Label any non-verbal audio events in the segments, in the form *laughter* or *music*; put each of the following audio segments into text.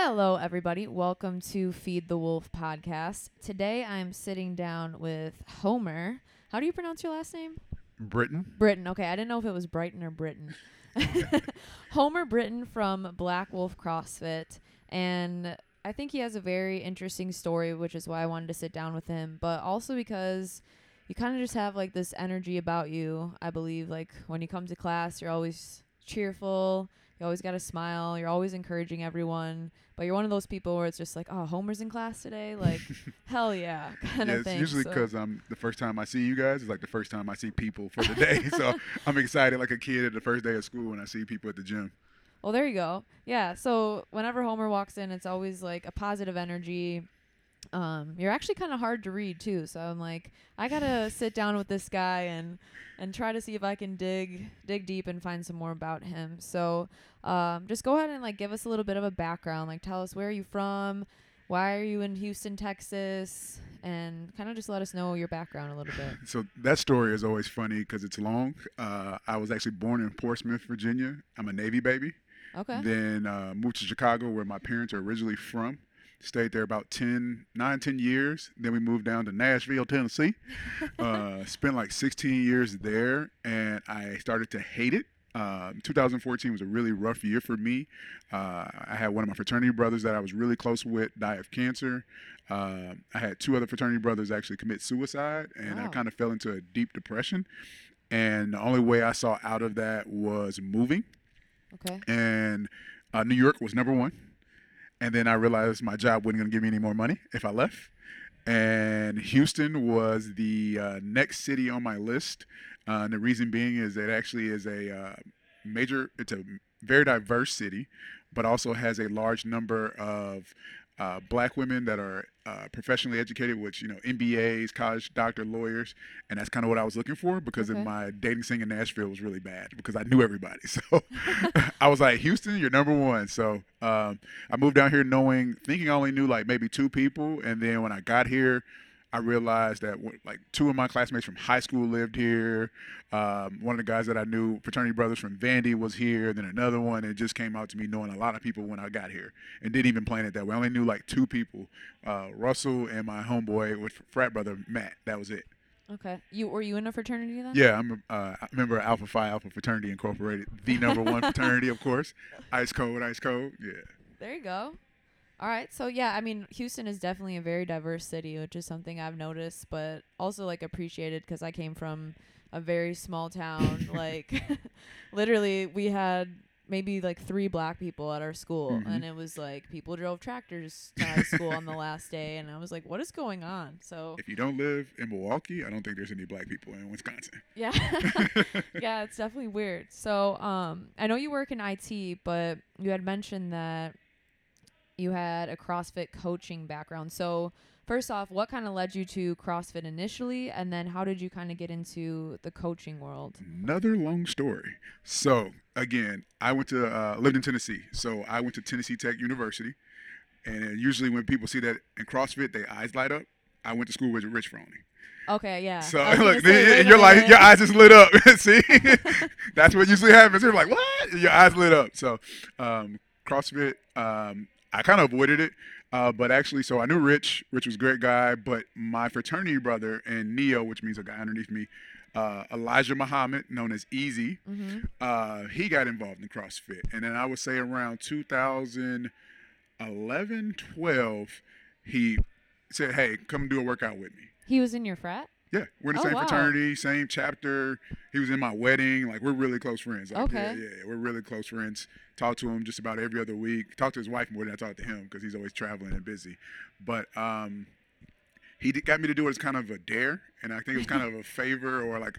Hello, everybody. Welcome to Feed the Wolf podcast. Today I'm sitting down with Homer. How do you pronounce your last name? Britton. Britton. Okay, I didn't know if it was Brighton or Britain. *laughs* Homer Britton from Black Wolf CrossFit. And I think he has a very interesting story, which is why I wanted to sit down with him, but also because you kind of just have like this energy about you. I believe, like, when you come to class, you're always cheerful. You always got to smile. You're always encouraging everyone. But you're one of those people where it's just like, oh, Homer's in class today. Like, *laughs* hell yeah, *laughs* kind yeah, of it's thing. usually So- because I'm the first time I see you guys is like the first time I see people for the day. so *laughs* I'm excited like a kid at the first day of school when I see people at the gym. Well, there you go. Yeah. So whenever Homer walks in, it's always like a positive energy. Um, you're actually kind of hard to read too. So I'm like, I gotta sit down with this guy and and try to see if I can dig dig deep and find some more about him. So um, just go ahead and like give us a little bit of a background. Like, tell us where are you from, why are you in Houston, Texas, and kind of just let us know your background a little bit. *laughs* So that story is always funny because it's long. Uh, I was actually born in Portsmouth, Virginia. I'm a Navy baby. Okay. Then uh, moved to Chicago where my parents are originally from. Stayed there about 10, 9, 10 years. Then we moved down to Nashville, Tennessee. *laughs* uh, spent like 16 years there, and I started to hate it. Um, 2014 was a really rough year for me. Uh, I had one of my fraternity brothers that I was really close with die of cancer. Um I had two other fraternity brothers actually commit suicide, and I kind of fell into a deep depression. And the only way I saw out of that was moving Okay. and uh, New York was number one. And then I realized my job wasn't going to give me any more money if I left. And Houston was the uh, next city on my list. Uh, and the reason being is it actually is a uh, major, it's a very diverse city, but also has a large number of uh, black women that are uh, professionally educated, which, you know, MBAs, college doctor, lawyers. And that's kind of what I was looking for because Okay. of my dating scene in Nashville was really bad because I knew everybody. *laughs* So *laughs* *laughs* I was like, Houston, you're number one. So um, I moved down here knowing, thinking I only knew like maybe two people. And then when I got here, I realized that like two of my classmates from high school lived here. Um, one of the guys that I knew, fraternity brothers from Vandy, was here. Then another one. And it just came out to me knowing a lot of people when I got here, and didn't even plan it that way. I only knew like two people, uh, Russell and my homeboy, with frat brother Matt. That was it. Okay. You were you in a fraternity then? Yeah, I'm a uh, member of Alpha Phi Alpha Fraternity Incorporated, the number one *laughs* fraternity, of course. Ice Code, Ice Cold. Yeah. There you go. All right. So yeah, I mean, Houston is definitely a very diverse city, which is something I've noticed, but also like appreciated because I came from a very small town. *laughs* like, *laughs* literally, we had maybe like three black people at our school, Mhm. and it was like people drove tractors to high school on the last day, and I was like, what is going on? So If you don't live in Milwaukee, I don't think there's any black people in Wisconsin. *laughs* yeah. yeah, it's definitely weird. So, um, I know you work in IT, but you had mentioned that you had a CrossFit coaching background. So, first off, what kind of led you to CrossFit initially, and then how did you kind of get into the coaching world? Another long story. So again, I went to uh, lived in Tennessee. So I went to Tennessee Tech University, and usually when people see that in CrossFit, their eyes light up. I went to school with Rich Froning. Okay, yeah. So I *laughs* was gonna look, say, you're like, minute. your eyes just lit up. *laughs* See, *laughs* that's what usually happens. You're like, what? Your eyes lit up. So, um, CrossFit, um, I kind of avoided it, uh, but actually, so I knew Rich. Rich was a great guy, but my fraternity brother and Neo, which means a guy underneath me, uh, Elijah Muhammad, known as Easy, Mhm. uh, he got involved in CrossFit, and then I would say around 2011, 12, he said, "Hey, come do a workout with me." He was in your frat? Yeah, we're in the Oh, same wow. fraternity, same chapter. He was in my wedding. Like we're really close friends. Like, Okay. Yeah, yeah, yeah, we're really close friends. Talk to him just about every other week. Talk to his wife more than I talk to him because he's always traveling and busy. But um, he got me to do it as kind of a dare, and I think it was kind of a *laughs* favor or like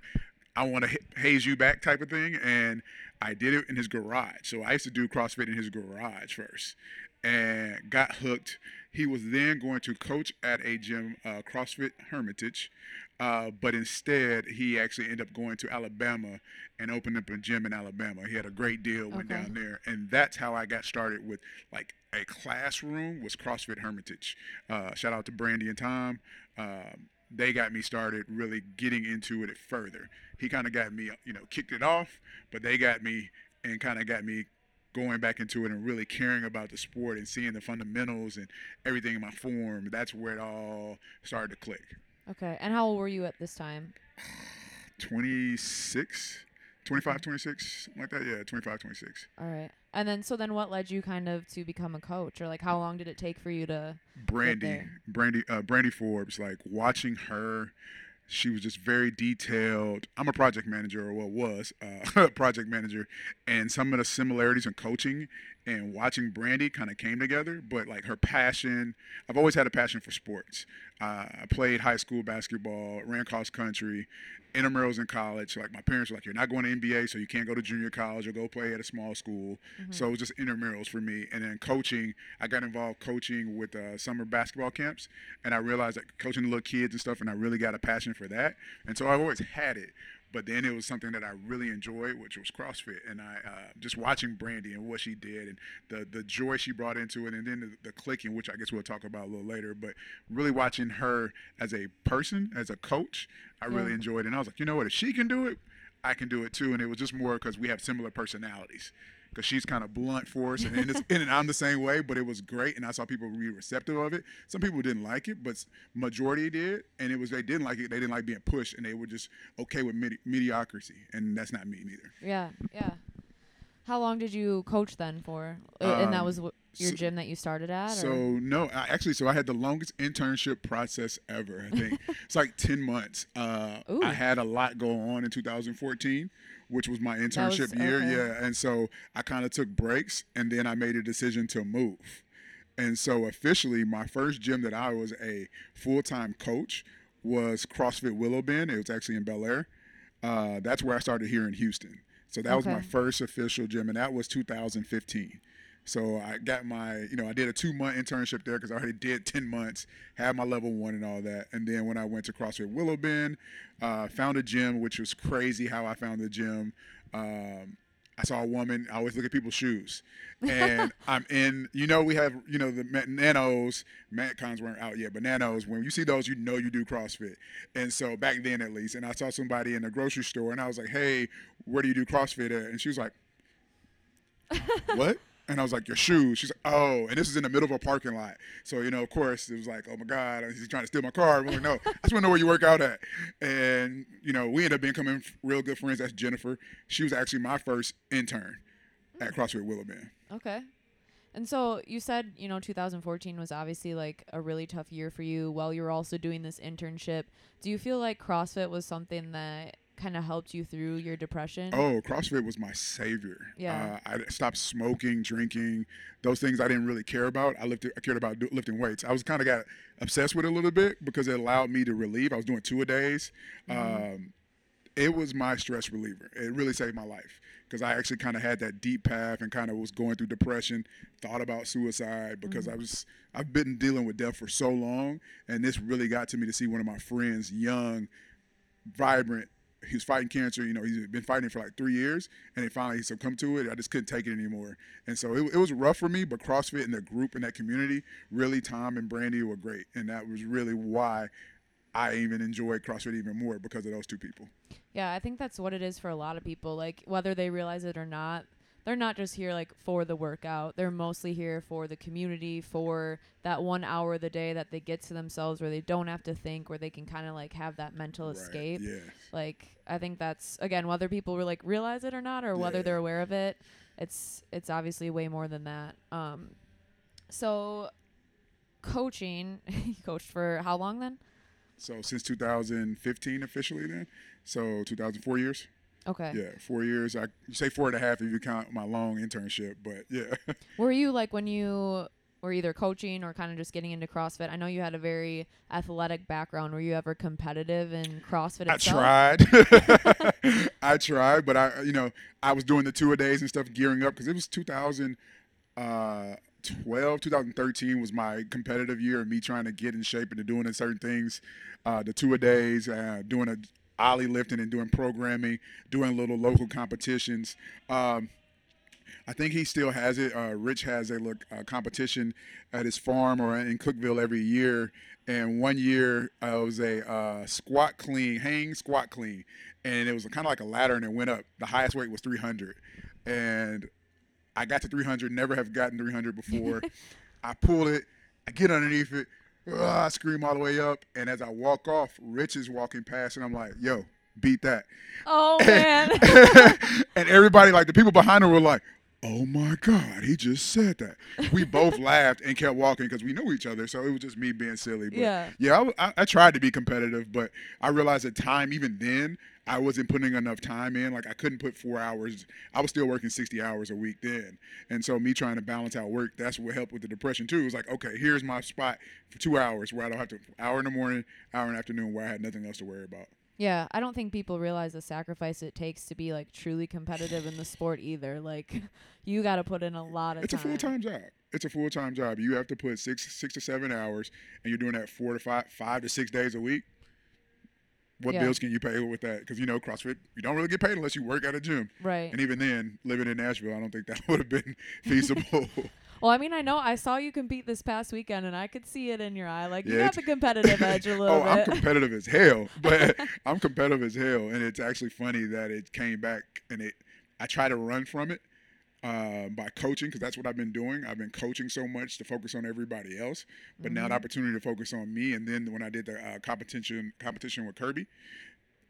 I want to haze you back type of thing. And I did it in his garage. So I used to do CrossFit in his garage first, and got hooked. He was then going to coach at a gym, uh, CrossFit Hermitage, uh, but instead he actually ended up going to Alabama and opened up a gym in Alabama. He had a great deal, went Okay. down there, and that's how I got started with like a classroom was CrossFit Hermitage. Uh, shout out to Brandy and Tom. Um, they got me started really getting into it further. He kind of got me, you know, kicked it off, but they got me and kind of got me going back into it and really caring about the sport and seeing the fundamentals and everything in my form, that's where it all started to click. Okay. And how old were you at this time? *sighs* 26, 25, 26, something like that. Yeah, 25, 26. All right. And then so then what led you kind of to become a coach or like how long did it take for you to Brandy. Brandy, uh, Brandy Forbes, like watching her, she was just very detailed. I'm a project manager, or well, was uh, *laughs* a project manager, and some of the similarities in coaching and watching Brandy kind of came together. But like her passion, I've always had a passion for sports. Uh, I played high school basketball, ran cross country, intramurals in college. Like my parents were like, "You're not going to NBA, so you can't go to junior college or go play at a small school." So it was just intramurals for me. And then coaching, I got involved coaching with uh, summer basketball camps, and I realized that coaching the little kids and stuff, and I really got a passion for that. And so I've always had it. But then it was something that I really enjoyed, which was CrossFit, and I uh, just watching Brandy and what she did, and the the joy she brought into it, and then the, the clicking, which I guess we'll talk about a little later. But really watching her as a person, as a coach, I really Yeah. enjoyed it. And I was like, you know what? If she can do it, I can do it too. And it was just more because we have similar personalities. Because she's kind of blunt for us, and, and, it's, and I'm the same way. But it was great, and I saw people be receptive of it. Some people didn't like it, but majority did, and it was they didn't like it. They didn't like being pushed, and they were just okay with medi- mediocrity, and that's not me neither. Yeah, yeah. How long did you coach then for? Uh, and that Um, was w- your so- gym that you started at? So or? no, I, actually, so I had the longest internship process ever. I think *laughs* it's like ten months. Uh. I had a lot go on in 2014, which was my internship year. okay. Yeah, and so I kind of took breaks, and then I made a decision to move. And so officially, my first gym that I was a full time coach was CrossFit Willow Bend. It was actually in Bellaire. Uh, that's where I started here in Houston. So that was my first official gym, and that was 2015. So I got my, you know, I did a two month internship there because I already did 10 months, had my level one and all that. And then when I went to CrossFit Willow Bend, uh, found a gym, which was crazy how I found the gym. Um, I saw a woman. I always look at people's shoes, and *laughs* I'm in. You know, we have you know the nanos. Metcons weren't out yet, but nanos. When you see those, you know you do CrossFit. And so back then, at least, and I saw somebody in the grocery store, and I was like, "Hey, where do you do CrossFit at?" And she was like, *laughs* "What?" And I was like, "Your shoes." She's like, "Oh," and this is in the middle of a parking lot. So you know, of course, it was like, "Oh my God, he's trying to steal my car." I'm like, "No, I just want to know where you work out at." And you know, we ended up becoming real good friends. That's Jennifer. She was actually my first intern at mm. CrossFit Willow Bend. Okay. And so you said, you know, 2014 was obviously like a really tough year for you while you were also doing this internship. Do you feel like CrossFit was something that kind of helped you through your depression? Oh, CrossFit was my savior. Yeah. Uh, I stopped smoking, drinking, those things I didn't really care about. I lifted, I cared about lifting weights. I was kind of got obsessed with it a little bit because it allowed me to relieve. I was doing two a days. Um, it was my stress reliever. It really saved my life because I actually kind of had that deep path and kind of was going through depression, thought about suicide because I was I've been dealing with death for so long, and this really got to me to see one of my friends, young, vibrant. He was fighting cancer. You know, he's been fighting for like three years, and he finally succumbed to it. I just couldn't take it anymore, and so it, it was rough for me. But CrossFit and the group and that community, really, Tom and Brandy were great, and that was really why I even enjoyed CrossFit even more because of those two people. Yeah, I think that's what it is for a lot of people. Like whether they realize it or not, they're not just here like for the workout. They're mostly here for the community, for that one hour of the day that they get to themselves where they don't have to think, where they can kind of like have that mental Right, escape. Yeah. Like I think that's again whether people were like realize it or not or whether they're aware of it, it's it's obviously way more than that. Um so coaching, *laughs* you coached for how long then? So since 2015 officially, then so 2004 years. Okay. Yeah, four years. I you say four and a half if you count my long internship, but yeah. *laughs* Were you like when you were either coaching or kind of just getting into CrossFit? I know you had a very athletic background. Were you ever competitive in CrossFit I tried. *laughs* *laughs* I tried, but I, you know, I was doing the two a days and stuff, gearing up because it was 2012, 2013 was my competitive year of me trying to get in shape and doing certain things. Uh, the two a days, uh, doing a Oly lifting and doing programming, doing little local competitions. Um, I think he still has it. Uh, Rich has a look uh, competition at his farm or in Cookeville every year. And one year uh, it was a uh, squat clean, hang squat clean, and it was kind of like a ladder, and it went up. The highest weight was 300, and I got to 300, never have gotten 300 before. *laughs* I pull it, I get underneath it, I scream all the way up, and as I walk off, Rich is walking past, and I'm like, "Yo, beat that!" Oh *laughs* man. *laughs* and everybody, like the people behind her, were like, "Oh my God, he just said that." We both *laughs* laughed and kept walking because we knew each other, so it was just me being silly. But Yeah. yeah, I, I, I tried to be competitive, but I realized at time, even then, I wasn't putting enough time in. Like I couldn't put four hours. I was still working 60 hours a week then, and so me trying to balance out work, that's what helped with the depression too. It was like, okay, here's my spot for two hours where I don't have to hour in the morning, hour in the afternoon where I had nothing else to worry about. Yeah, I don't think people realize the sacrifice it takes to be like truly competitive in the sport either. Like *laughs* you got to put in a lot of It's a full time job. It's a full time job. You have to put six six to seven hours, and you're doing that four to five five to six days a week. What Yeah. bills can you pay with that? Because you know CrossFit, you don't really get paid unless you work at a gym. Right. And even then, living in Nashville, I don't think *laughs* that would have been *laughs* feasible. Well, I mean, I know I saw you compete this past weekend and I could see it in your eye. Like you Yeah, have a *laughs* competitive edge a little bit. oh, I'm competitive as hell, but I'm competitive as hell, and it's actually funny that it came back and it. I try to run from it uh, by coaching because that's what I've been doing. I've been coaching so much to focus on everybody else, but now the opportunity to focus on me. And then when I did the uh, competition competition with Kirby,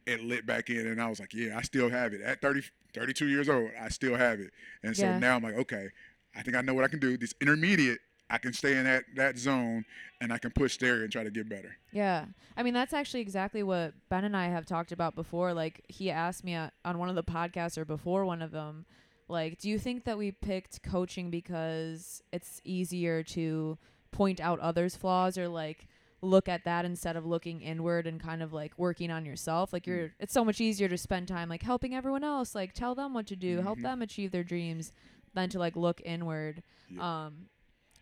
it lit back in, and I was like, yeah, I still have it at 30, 32 years old. I still have it, and so Yeah. now I'm like, okay, I think I know what I can do. This intermediate. I can stay in that, that zone and I can push there and try to get better. Yeah. I mean, that's actually exactly what Ben and I have talked about before. Like, he asked me uh, on one of the podcasts or before one of them, like, do you think that we picked coaching because it's easier to point out others' flaws or, like, look at that instead of looking inward and kind of like working on yourself? Like you're it's so much easier to spend time like helping everyone else like tell them what to do help Mhm. them achieve their dreams than to like look inward. Yeah. um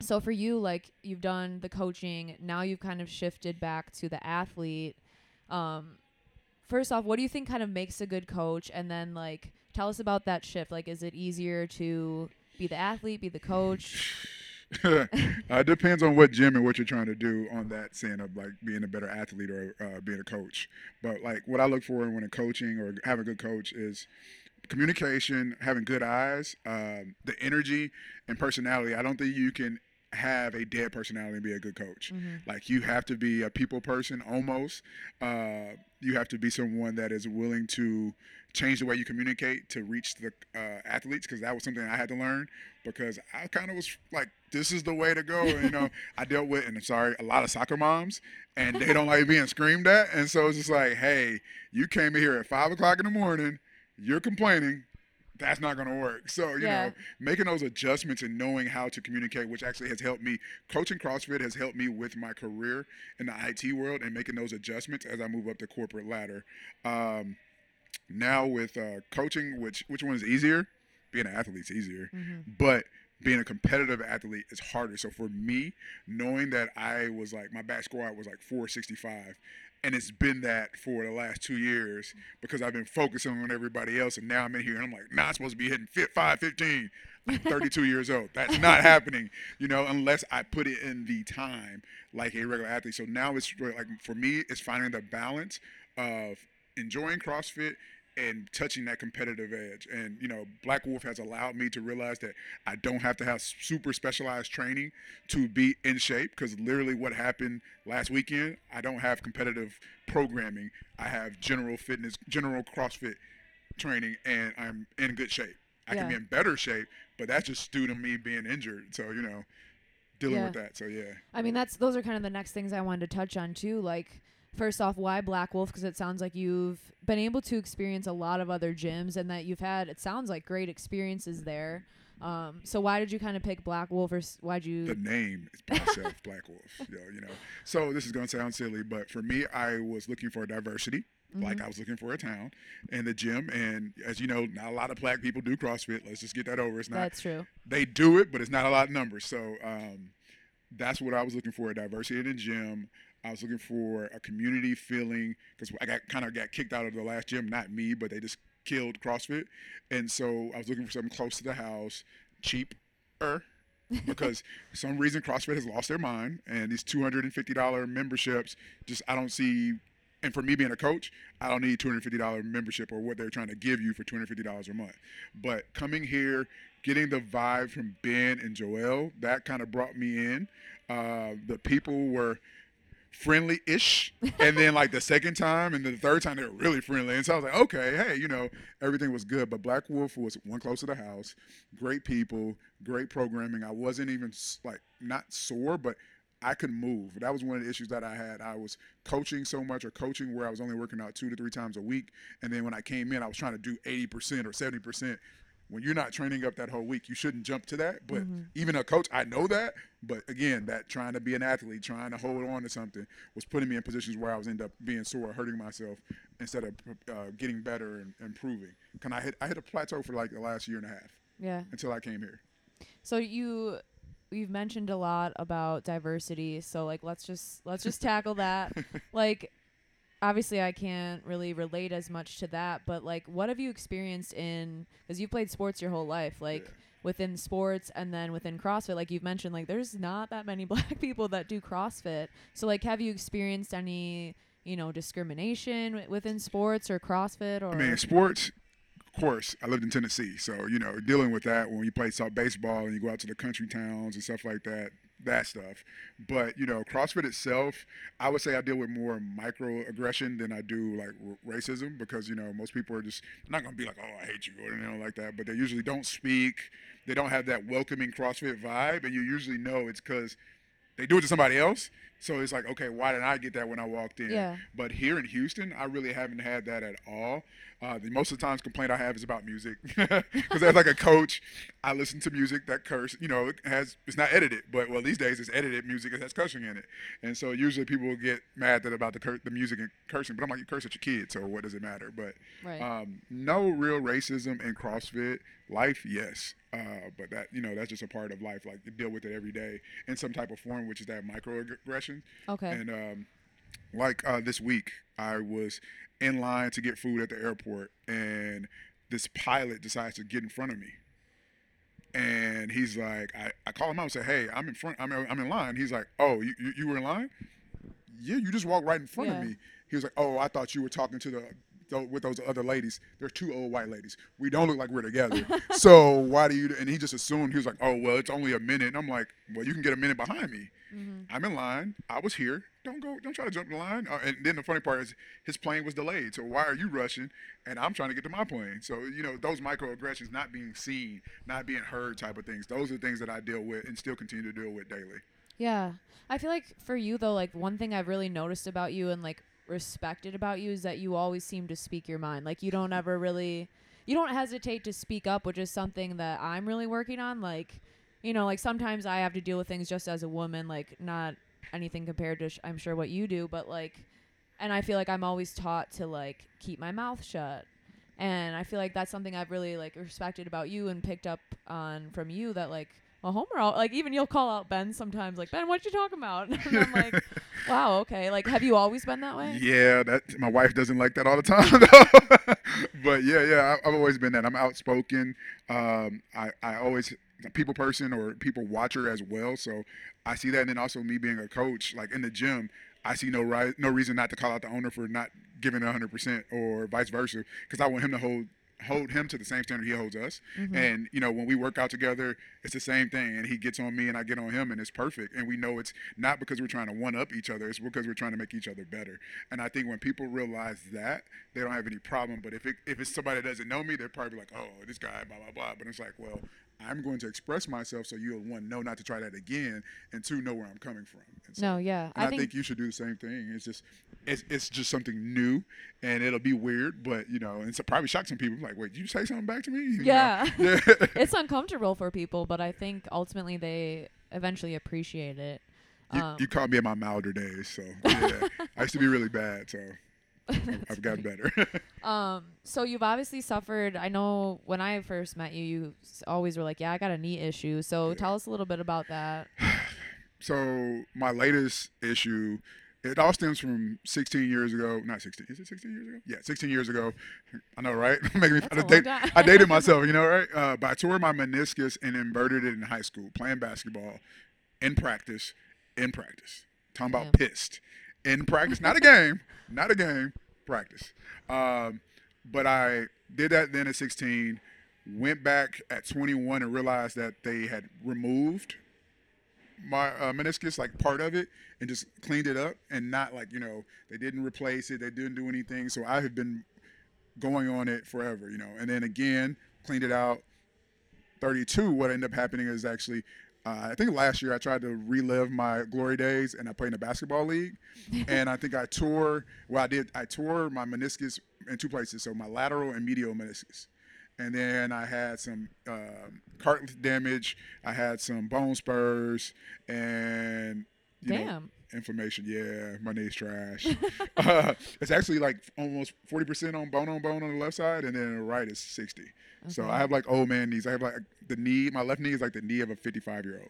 so for you like you've done the coaching now you've kind of shifted back to the athlete. Um first off what do you think kind of makes a good coach? And then like tell us about that shift like is it easier to be the athlete be the coach *laughs* uh, it depends on what gym and what you're trying to do on that saying of like being a better athlete or uh, being a coach. But like what I look for when in coaching or having a good coach is communication, having good eyes, um, the energy and personality. I don't think you can have a dead personality and be a good coach. Mhm. Like you have to be a people person almost. Uh, you have to be someone that is willing to change the way you communicate to reach the uh, athletes because that was something I had to learn because I kind of was like, this is the way to go. And, you know, *laughs* I dealt with, and I'm sorry, a lot of soccer moms, and they don't like being screamed at. And so it's just like, hey, you came in here at five o'clock in the morning, you're complaining. That's not going to work. So, you Yeah. know, making those adjustments and knowing how to communicate, which actually has helped me. Coaching CrossFit has helped me with my career in the IT world and making those adjustments as I move up the corporate ladder. Um, now with uh, coaching, which which one is easier? Being an athlete's easier, Mhm. but being a competitive athlete is harder. So for me, knowing that I was like my back squat was like 465, and it's been that for the last two years because I've been focusing on everybody else, and now I'm in here and I'm like, nah, I'm supposed to be hitting 515. I'm 32 *laughs* years old. That's not happening, you know, unless I put it in the time like a regular athlete. So now it's like for me, it's finding the balance of enjoying CrossFit and touching that competitive edge. And you know, Black Wolf has allowed me to realize that I don't have to have super specialized training to be in shape. Because literally, what happened last weekend, I don't have competitive programming. I have general fitness, general CrossFit training, and I'm in good shape. I can be in better shape, but that's just due to me being injured. So you know, dealing Yeah. with that. So yeah. I mean, that's those are kind of the next things I wanted to touch on too. Like, first off, why Black Wolf? Because it sounds like you've been able to experience a lot of other gyms, and that you've had it sounds like great experiences there. Um, so why did you kind of pick Black Wolf, or s- why'd you? the name itself, *laughs* Black Wolf. You know, you know. So this is gonna sound silly, but for me, I was looking for diversity. Like Mhm. I was looking for a town and the gym, and as you know, not a lot of black people do CrossFit. Let's just get that over. It's not That's true. they do it, but it's not a lot of numbers. So um, that's what I was looking for: a diversity in the gym. I was looking for a community feeling because I got kind of got kicked out of the last gym. Not me, but they just killed CrossFit, and so I was looking for something close to the house, cheaper. because *laughs* for some reason CrossFit has lost their mind, and these two hundred and fifty dollar memberships just I don't see. And for me being a coach, I don't need two hundred fifty dollar membership or what they're trying to give you for two hundred fifty dollars a month. But coming here, getting the vibe from Ben and Joel, that kind of brought me in. Uh, the people were friendly-ish and then like the second time and the third time they were really friendly. And so i was like okay hey you know everything was good. But black wolf was one close to the house great people great programming. I wasn't even like not sore but i could move. That was one of the issues that i had. I was coaching so much or coaching where i was only working out two to three times a week and then when i came in i was trying to do 80% or 70% when you're not training up that whole week, you shouldn't jump to that. But even a coach, I know that. But again, that trying to be an athlete, trying to hold on to something, was putting me in positions where I was end up being sore, hurting myself instead of uh, getting better and improving. Can I hit? I hit a plateau for like the last year and a half Yeah. until I came here. So you you've mentioned a lot about diversity. So like let's just let's just tackle that. *laughs* like obviously I can't really relate as much to that, but like what have you experienced in cuz you've played sports your whole life, like Yeah. within sports and then within CrossFit, like you've mentioned like there's not that many *laughs* black people that do CrossFit. So like have you experienced any, you know, discrimination wi- within sports or CrossFit or I mean, sports. Of course, I lived in Tennessee, so you know, dealing with that when you play soft baseball and you go out to the country towns and stuff like that, that stuff. But you know, CrossFit itself, I would say I deal with more microaggression than I do like r- racism because you know most people are just not gonna be like, oh, I hate you or anything like that, but they usually don't speak. They don't have that welcoming CrossFit vibe, and you usually know it's because they do it to somebody else. So it's like, okay, why didn't I get that when I walked in? Yeah. But here in Houston, I really haven't had that at all. Uh, the most of the times complaint I have is about music *laughs* because as like a coach, I listen to music that curse. You know, it has it's not edited, but well these days it's edited music that has cursing in it, and so usually people will get mad that about the cur- the music and cursing. But I'm like, you curse at your kids, so what does it matter? But Right. um, no real racism in CrossFit life, yes, uh, but that you know that's just a part of life. Like you deal with it every day in some type of form, which is that microaggression. Okay. And um, like uh, this week, I was in line to get food at the airport, and this pilot decides to get in front of me. And he's like, I, I call him out and say, Hey, I'm in front, I'm, I'm in line. He's like, Oh, you, you, you were in line? Yeah, you just walked right in front Yeah. of me. He was like, Oh, I thought you were talking to the, with those other ladies. They're two old white ladies. We don't look like we're together. *laughs* so why do you? And he just assumed he was like, Oh, well, it's only a minute. And I'm like, Well, you can get a minute behind me. Mm-hmm. I'm in line. I was here. Don't go. Don't try to jump the line. Uh, and then the funny part is his plane was delayed. So why are you rushing? And I'm trying to get to my plane. So you know those microaggressions, not being seen, not being heard, type of things. Those are things that I deal with and still continue to deal with daily. Yeah. I feel like for you though, like one thing I've really noticed about you and like respected about you is that you always seem to speak your mind. Like you don't ever really you don't hesitate to speak up, which is something that I'm really working on. Like, you know, like sometimes I have to deal with things just as a woman, like not anything compared to sh- I'm sure what you do, but like and I feel like I'm always taught to like keep my mouth shut. And I feel like that's something I've really like respected about you and picked up on from you that like well, Homer, al- like even you'll call out Ben sometimes, like Ben, what you talking about? *laughs* and I'm like, *laughs* wow, okay. Like, have you always been that way? Yeah, that my wife doesn't like that all the time *laughs* though. but yeah, yeah, I, I've always been that. I'm outspoken. Um, I I always people person or people watcher as well. So I see that, and then also me being a coach, like in the gym. I see no right, no reason not to call out the owner for not giving 100% or vice versa, because I want him to hold hold him to the same standard he holds us. Mm-hmm. And you know, when we work out together, it's the same thing. And he gets on me, and I get on him, and it's perfect. And we know it's not because we're trying to one up each other; it's because we're trying to make each other better. And I think when people realize that, they don't have any problem. But if it, if it's somebody that doesn't know me, they're probably like, "Oh, this guy, blah blah blah." But it's like, well. I'm going to express myself so you'll one know not to try that again, and two know where I'm coming from. So- No, yeah. and I, I think, think, you should do the same thing. It's just, it's, it's just something new, and it'll be weird, but you know, and it's probably shock some people. Like, wait, did you say something back to me? You? Yeah. *laughs* yeah. *laughs* it's uncomfortable for people, but I think ultimately they eventually appreciate it. you, Um, you caught me in my milder days, so *laughs* yeah. I used to be really bad, so *laughs* I've, gotten better. *laughs* Um, so you've obviously suffered. I know when I first met you, you always were like, "Yeah, I got a knee issue." So Yeah. tell us a little bit about that. *sighs* so my latest issue, it all stems from 16 years ago. Not 16. Is it 16 years ago? Yeah, 16 years ago. I know, right? *laughs* Making me. I, date- I dated myself, you know, right? Uh, but I tore my meniscus and inverted it in high school, playing basketball, in practice, in practice. Talking about Damn. pissed. In practice, not a game, not a game, practice. Um, but I did that then at 16. went back at 21 and realized that they had removed my uh, meniscus, like part of it, and just cleaned it up, and not like you know they didn't replace it, they didn't do anything. So I have been going on it forever, you know. And then again, cleaned it out. 32. What ended up happening is actually. Uh, I think last year I tried to relive my glory days and I played in a basketball league. *laughs* and I think I tore, well, I did, I tore my meniscus in two places. So my lateral and medial meniscus and then I had some uh, cartilage damage. I had some bone spurs, and you Damn. know, inflammation. Yeah, my knee's trash. *laughs* uh, it's actually like almost forty percent on bone on bone on the left side, and then the right is sixty. So I have like old man knees. I have like the knee. My left knee is like the knee of a fifty-five year old.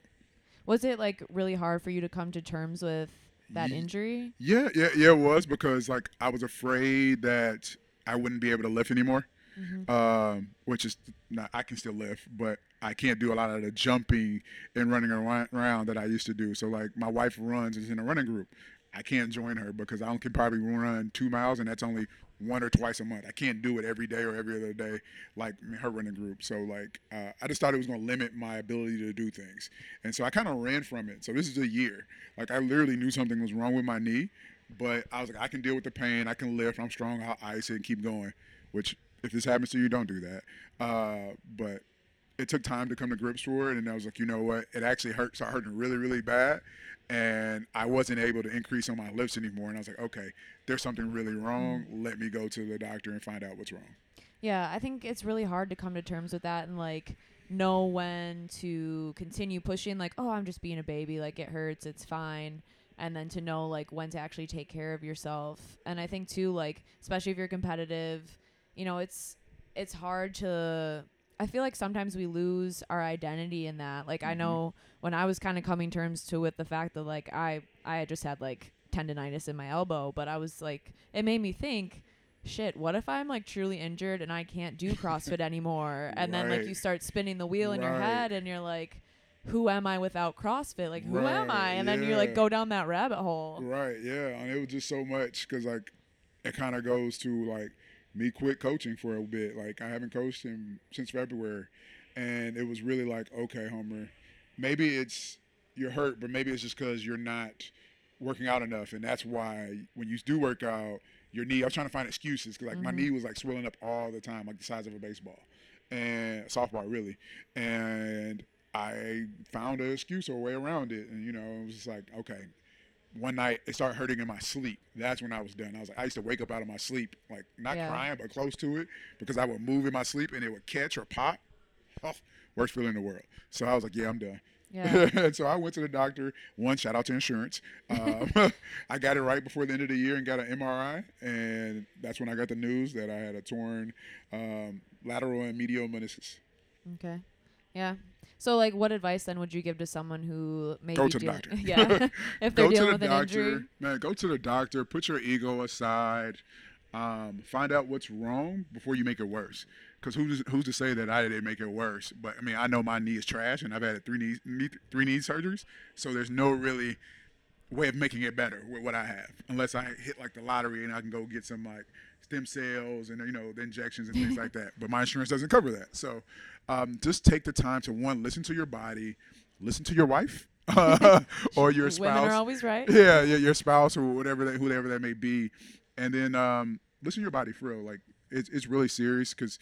Was it like really hard for you to come to terms with that Ye- injury? Yeah, yeah, yeah. It was because like I was afraid that I wouldn't be able to lift anymore. Mhm. um, which is not, I can still lift, but I can't do a lot of the jumping and running around that I used to do. So like my wife runs is in a running group. I can't join her because I can probably run two miles and that's only one or twice a month. I can't do it every day or every other day like her running group. So like uh, I just thought it was going to limit my ability to do things, and so I kind of ran from it. So this is a year. Like I literally knew something was wrong with my knee, but I was like I can deal with the pain. I can lift. I'm strong. I'll ice it and keep going. Which if this happens to you, don't do that. Uh, but it took time to come to grips for it, and I was like, you know what? It actually hurt. Started hurting really, really bad, and I wasn't able to increase on my lifts anymore. And I was like, okay, there's something really wrong. Mm. Let me go to the doctor and find out what's wrong. Yeah, I think it's really hard to come to terms with that and like know when to continue pushing like, oh, I'm just being a baby, like it hurts, it's fine. And then to know like when to actually take care of yourself. And I think too like especially if you're competitive, you know, it's it's hard to I feel like sometimes we lose our identity in that. Like I Mhm. know when I was kind of coming terms to with the fact that like I I just had like tendonitis in my elbow, but I was like it made me think shit, what if I'm like truly injured and I can't do CrossFit anymore? *laughs* And then like you start spinning the wheel in your head and you're like, who am I without CrossFit? Like, who am I? Right, And then you like go down that rabbit hole. Right. Yeah. And it was just so much because like it kind of goes to like me quit coaching for a bit. Like I haven't coached him since February, and it was really like, okay, Homer, maybe it's you're hurt, but maybe it's just because you're not working out enough, and that's why when you do work out, your knee. I was trying to find excuses because like my Mhm. knee was like swelling up all the time, like the size of a baseball, and softball really, and. I found an excuse or a way around it, and you know, it was just like, okay, one night it started hurting in my sleep. That's when I was done. I was like, I used to wake up out of my sleep, like not Yeah. crying, but close to it, because I would move in my sleep and it would catch or pop. Oh, worst feeling in the world. So I was like, yeah, I'm done. Yeah. *laughs* so I went to the doctor. One, shout out to insurance. Um, *laughs* *laughs* I got it right before the end of the year and got an MRI, and that's when I got the news that I had a torn um, lateral and medial meniscus. okay. Yeah. So like what advice then would you give to someone who maybe Go to the doctor. *laughs* yeah. *laughs* *laughs* if they're go to dealing the with an doctor, injury. man. Go to the doctor. Put your ego aside. Um, find out what's wrong before you make it worse. Because who's who's to say that I didn't make it worse? But I mean, I know my knee is trash, and I've had three knee, knee three knee surgeries. So there's no really way of making it better with what I have, unless I hit like the lottery and I can go get some like stem cells and you know the injections and things like that. But my insurance doesn't cover that. So um, just take the time to one listen to your body, listen to your wife. *laughs* or your spouse Women are always right. yeah, yeah, your spouse or whatever that, whoever that may be, and then um, listen to your body for real. Like it's it's really serious because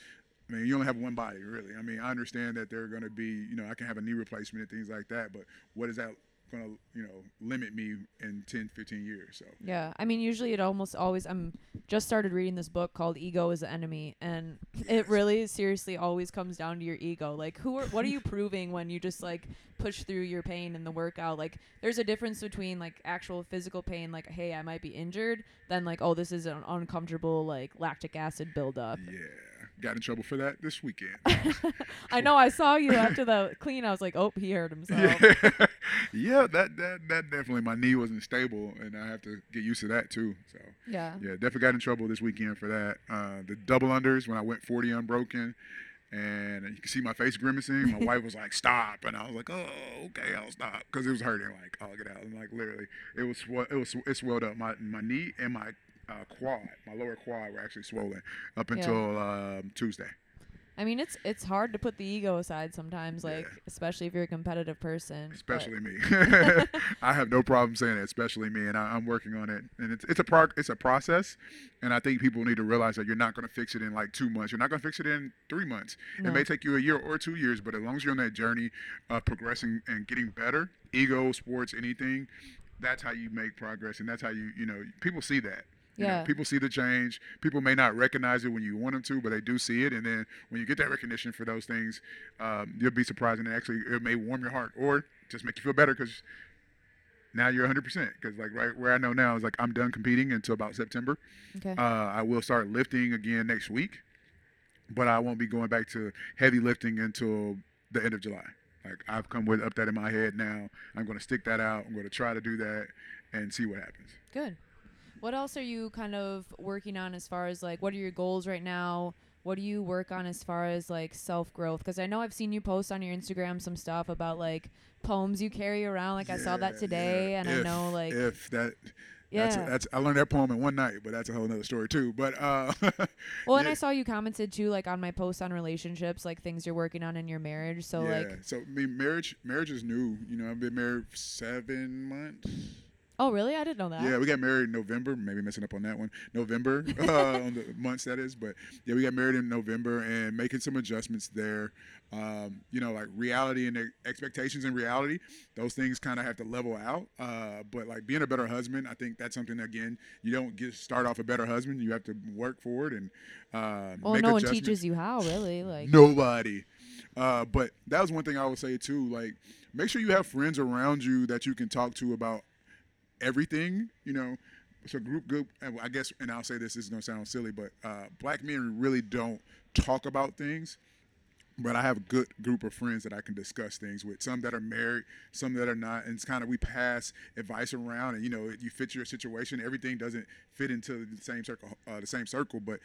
I mean you only have one body, really. I mean I understand that they're gonna be, you know, I can have a knee replacement and things like that, but what is that gonna, you know, limit me in 10, 15 years? So Yeah, I mean, usually it almost always. I'm just started reading this book called "Ego is the Enemy," and *laughs* Yes. it really seriously always comes down to your ego. Like, who are what are you *laughs* proving when you just like push through your pain in the workout? Like, there's a difference between like actual physical pain, like, hey, I might be injured, then like, oh, this is an uncomfortable like lactic acid buildup. yeah, got in trouble for that this weekend. *laughs* I know. I saw you after the *laughs* clean. I was like, oh, he hurt himself. yeah, *laughs* yeah, that that that definitely my knee wasn't stable, and I have to get used to that too. So. Yeah. Yeah, definitely got in trouble this weekend for that. Uh, the double unders when I went 40 unbroken, and you can see my face grimacing. My wife was like, "Stop," and I was like, "Oh, okay, I'll stop," because it was hurting. Like, I'll get out. And like literally, it was it was it swelled up. My my knee and my uh, quad, my lower quad, were actually swollen up Yeah. until um, Tuesday. I mean, it's it's hard to put the ego aside sometimes, Yeah. like especially if you're a competitive person. especially me. *laughs* *laughs* I have no problem saying it, especially me, and I, I'm working on it. And it's it's a prog- it's a process, and I think people need to realize that you're not going to fix it in like two months. You're not going to fix it in three months. No. It may take you a year or two years, but as long as you're on that journey of progressing and getting better, ego, sports, anything, that's how you make progress, and that's how you you know people see that. You know, Yeah. people see the change. People may not recognize it when you want them to, but they do see it. And then when you get that recognition for those things, um, you'll be surprised. And actually, it may warm your heart or just make you feel better because now you're 100%. Because, like, right where I know now is like I'm done competing until about September. Okay. Uh, I will start lifting again next week, but I won't be going back to heavy lifting until the end of July. Like, I've come with up that in my head now. I'm going to stick that out. I'm going to try to do that and see what happens. Good. What else are you kind of working on as far as like what are your goals right now? What do you work on as far as like self growth? Because I know I've seen you post on your Instagram some stuff about like poems you carry around. Like I saw that today, yeah. and If- I know like if that yeah. that's, that's I learned that poem in one night, but that's a whole other story too. But uh, *laughs* well, and yeah. I saw you commented too, like on my post on relationships, like things you're working on in your marriage. So yeah. like, so I mean, marriage marriage is new. You know, I've been married seven months. Oh really? I didn't know that. Yeah, we got married in November. Maybe messing up on that one. November *laughs* uh, on the months that is, but yeah, we got married in November and making some adjustments there. Um, you know, like reality and expectations and reality, those things kind of have to level out. Uh, but like being a better husband, I think that's something again you don't get start off a better husband. You have to work for it and uh, Well, no one teaches you how, really. Like, Nobody. Uh, but that was one thing I would say too. Like, make sure you have friends around you that you can talk to about everything. You know, So group. Group. I guess, and I'll say this. This is gonna sound silly, but uh, black men really don't talk about things. But I have a good group of friends that I can discuss things with. Some that are married, some that are not, and it's kind of we pass advice around, and you know, you fit your situation. Everything doesn't fit into the same circle, uh, the same circle, but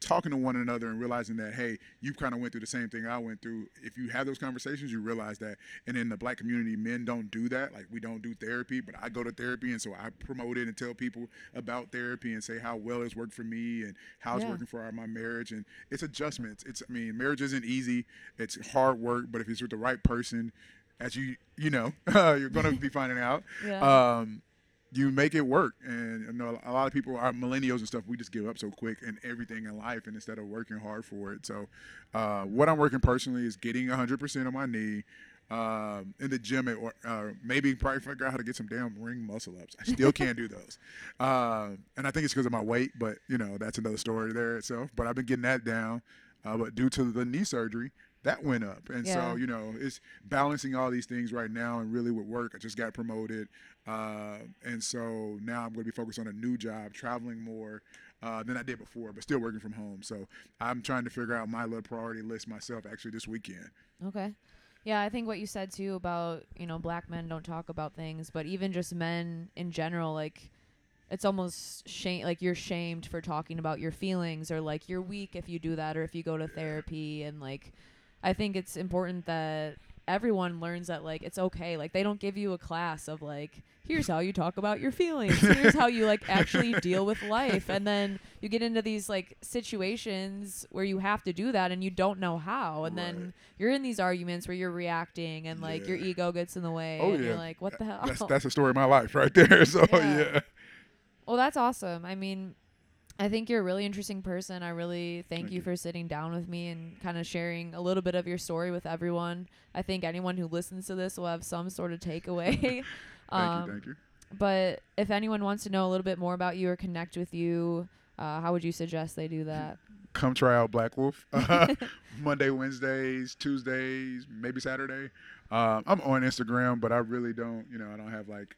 talking to one another and realizing that hey you kind of went through the same thing i went through. If you have those conversations you realize that. And in the black community men don't do that. Like we don't do therapy but i go to therapy and so i promote it and tell people about therapy and say how well it's worked for me and how it's Yeah. working for our, my marriage. And it's adjustments. It's i mean marriage isn't easy. It's hard work but if it's with the right person as you you know *laughs* you're going to be finding out. Yeah. um, you make it work. And you know, a lot of people are millennials and stuff. We just give up so quick in everything in life, and instead of working hard for it. So, uh, what I'm working personally is getting 100% on my knee. Um, in the gym, or uh, maybe probably figure out how to get some damn ring muscle ups. I still can't do those, *laughs* um, and I think it's because of my weight. But you know, that's another story there itself. But I've been getting that down. Uh, but due to the knee surgery, that went up, and Yeah. so you know, it's balancing all these things right now. And really, with work, I just got promoted. Uh, and so now I'm going to be focused on a new job, traveling more uh, than I did before, but still working from home. So I'm trying to figure out my little priority list myself actually this weekend. Okay. Yeah, I think what you said too about, you know, black men don't talk about things, but even just men in general, like it's almost shame like you're shamed for talking about your feelings or like you're weak if you do that or if you go to therapy and like I think it's important that everyone learns that like it's okay. Like they don't give you a class of like here's how you talk about your feelings. Here's how you like actually *laughs* deal with life. And then you get into these like situations where you have to do that and you don't know how. And then you're in these arguments where you're reacting and like your ego gets in the way Oh, and you're yeah. like, what the hell? That's that's the story of my life right there. *laughs* So Yeah. yeah, Well, that's awesome. I mean, I think you're a really interesting person. I really thank, Thank you, you. for sitting down with me and kind of sharing a little bit of your story with everyone. I think anyone who listens to this will have some sort of takeaway. *laughs* thank *laughs* um, you, thank you. But if anyone wants to know a little bit more about you or connect with you, uh, how would you suggest they do that? *laughs* Come try out Black Wolf. Monday, Wednesdays, Tuesdays, maybe Saturday. Um, I'm on Instagram, but I really don't. You know, I don't have like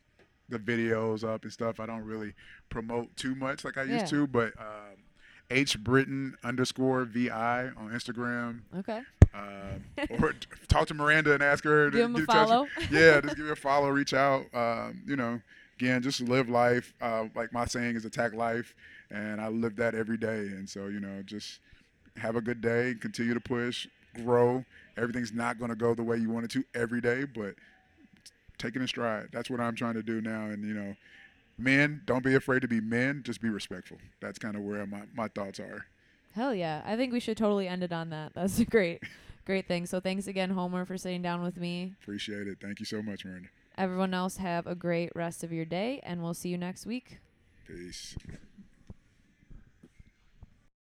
the videos up and stuff. I don't really promote too much like I Yeah. used to. But um, H Britton underscore Vi on Instagram. Okay. Um, or *laughs* talk to Miranda and ask her. to Give a get touch. follow. *laughs* yeah, just give *laughs* me a follow, reach out. Um, you know, again, just live life. Uh, like my saying is attack life, and I live that every day. And so, you know, just have a good day, continue to push, grow. Everything's not going to go the way you want it to every day, but take it in stride. That's what I'm trying to do now. And, you know, men, don't be afraid to be men, just be respectful. That's kind of where my, my thoughts are. Hell yeah. I think we should totally end it on that. *laughs* That's a great, great thing. So thanks again, Homer, for sitting down with me. Appreciate it. Thank you so much, Miranda. Everyone else have a great rest of your day, and we'll see you next week. Peace.